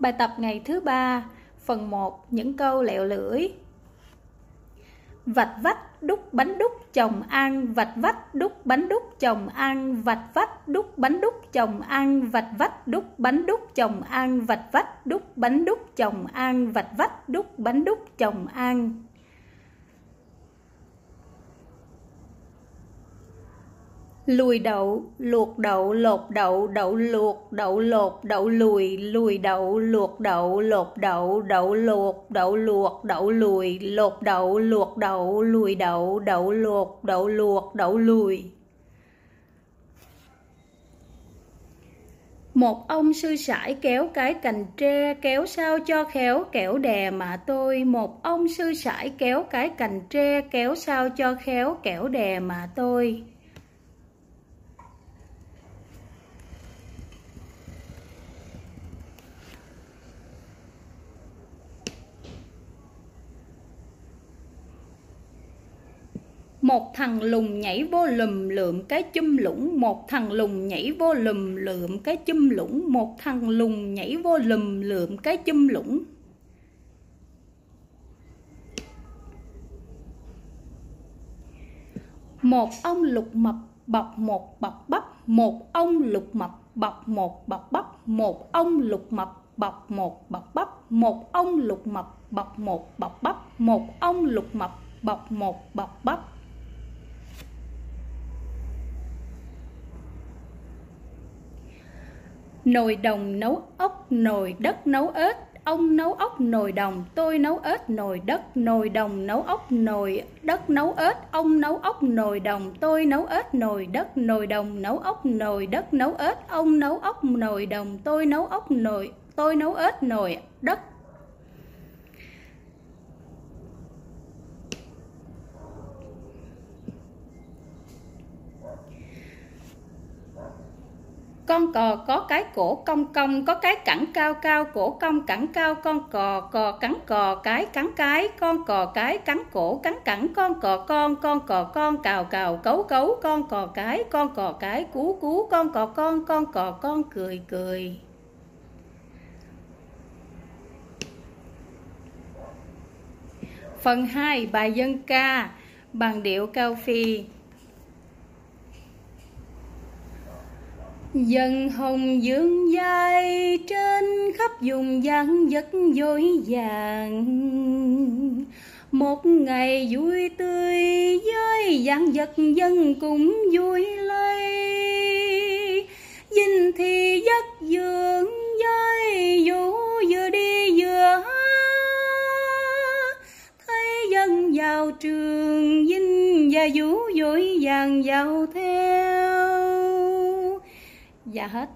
Bài tập ngày thứ ba, phần 1, những câu lẹo lưỡi. Vạch vách đúc bánh đúc chồng ăn, vạch vách đúc bánh đúc chồng ăn, vạch vách đúc bánh đúc chồng ăn, vạch vách đúc bánh đúc chồng ăn, vạch vách đúc bánh đúc chồng ăn, vạch vách đúc bánh đúc chồng ăn. Lùi đậu, luộc đậu, lột đậu đậu luộc, đậu lột, đậu lùi lùi đậu, luộc đậu, lột đậu đậu luộc đậu luộc, đậu lùi, lột đậu, luộc đậu, lùi đậu đậu luộc đậu luộc, đậu lùi. Một ông sư sãi kéo cái cành tre, kéo sao cho khéo, kẻo đè mà tôi. Một ông sư sãi kéo cái cành tre, kéo sao cho khéo, kẻo đè mà tôi. Một thằng lùn nhảy vô lùm lượm cái chum lũng một thằng lùn nhảy vô lùm lượm cái chum lũng một thằng lùn nhảy vô lùm lượm cái chum lũng một ông lục mập bọc một bọc bắp. Một ông lục mập bọc một bọc bắp. Một ông lục mập bọc một bọc bắp. Một ông lục mập bọc một bọc bắp. Một ông lục mập bọc một bọc bắp. Nồi đồng nấu ốc, nồi đất nấu ếch. Ông nấu ốc, nồi đồng, tôi nấu ếch, nồi đất, nồi đồng nấu ốc, nồi đất nấu ếch. Ông nấu ốc, nồi đồng, tôi nấu ếch, nồi đất nồi đồng nấu ốc, nồi đất nấu ếch. Ông nấu ốc, nồi đồng, tôi nấu ốc, nồi, tôi nấu ếch, nồi đất con cò có cái cổ cong cong, có cái cẳng cao cao, cổ cong cẳng cao, con cò cò cắn cò cái cắn cái, con cò cái cắn cổ cắn cẳng, con cò con con cò con, cào cào cấu cấu, con cò cái, con cò cái cú cú, con cò con con cò con, cười cười. Phần 2 bài dân ca, bằng điệu cao phi. Dân hồng dương dài trên khắp vùng gian vật dối vàng Một ngày vui tươi, với gian vật dân cũng vui lây. Dinh thì giấc dương với vũ vừa đi vừa Thấy dân vào trường, Dinh và vũ vội vàng vào theo dạ hết.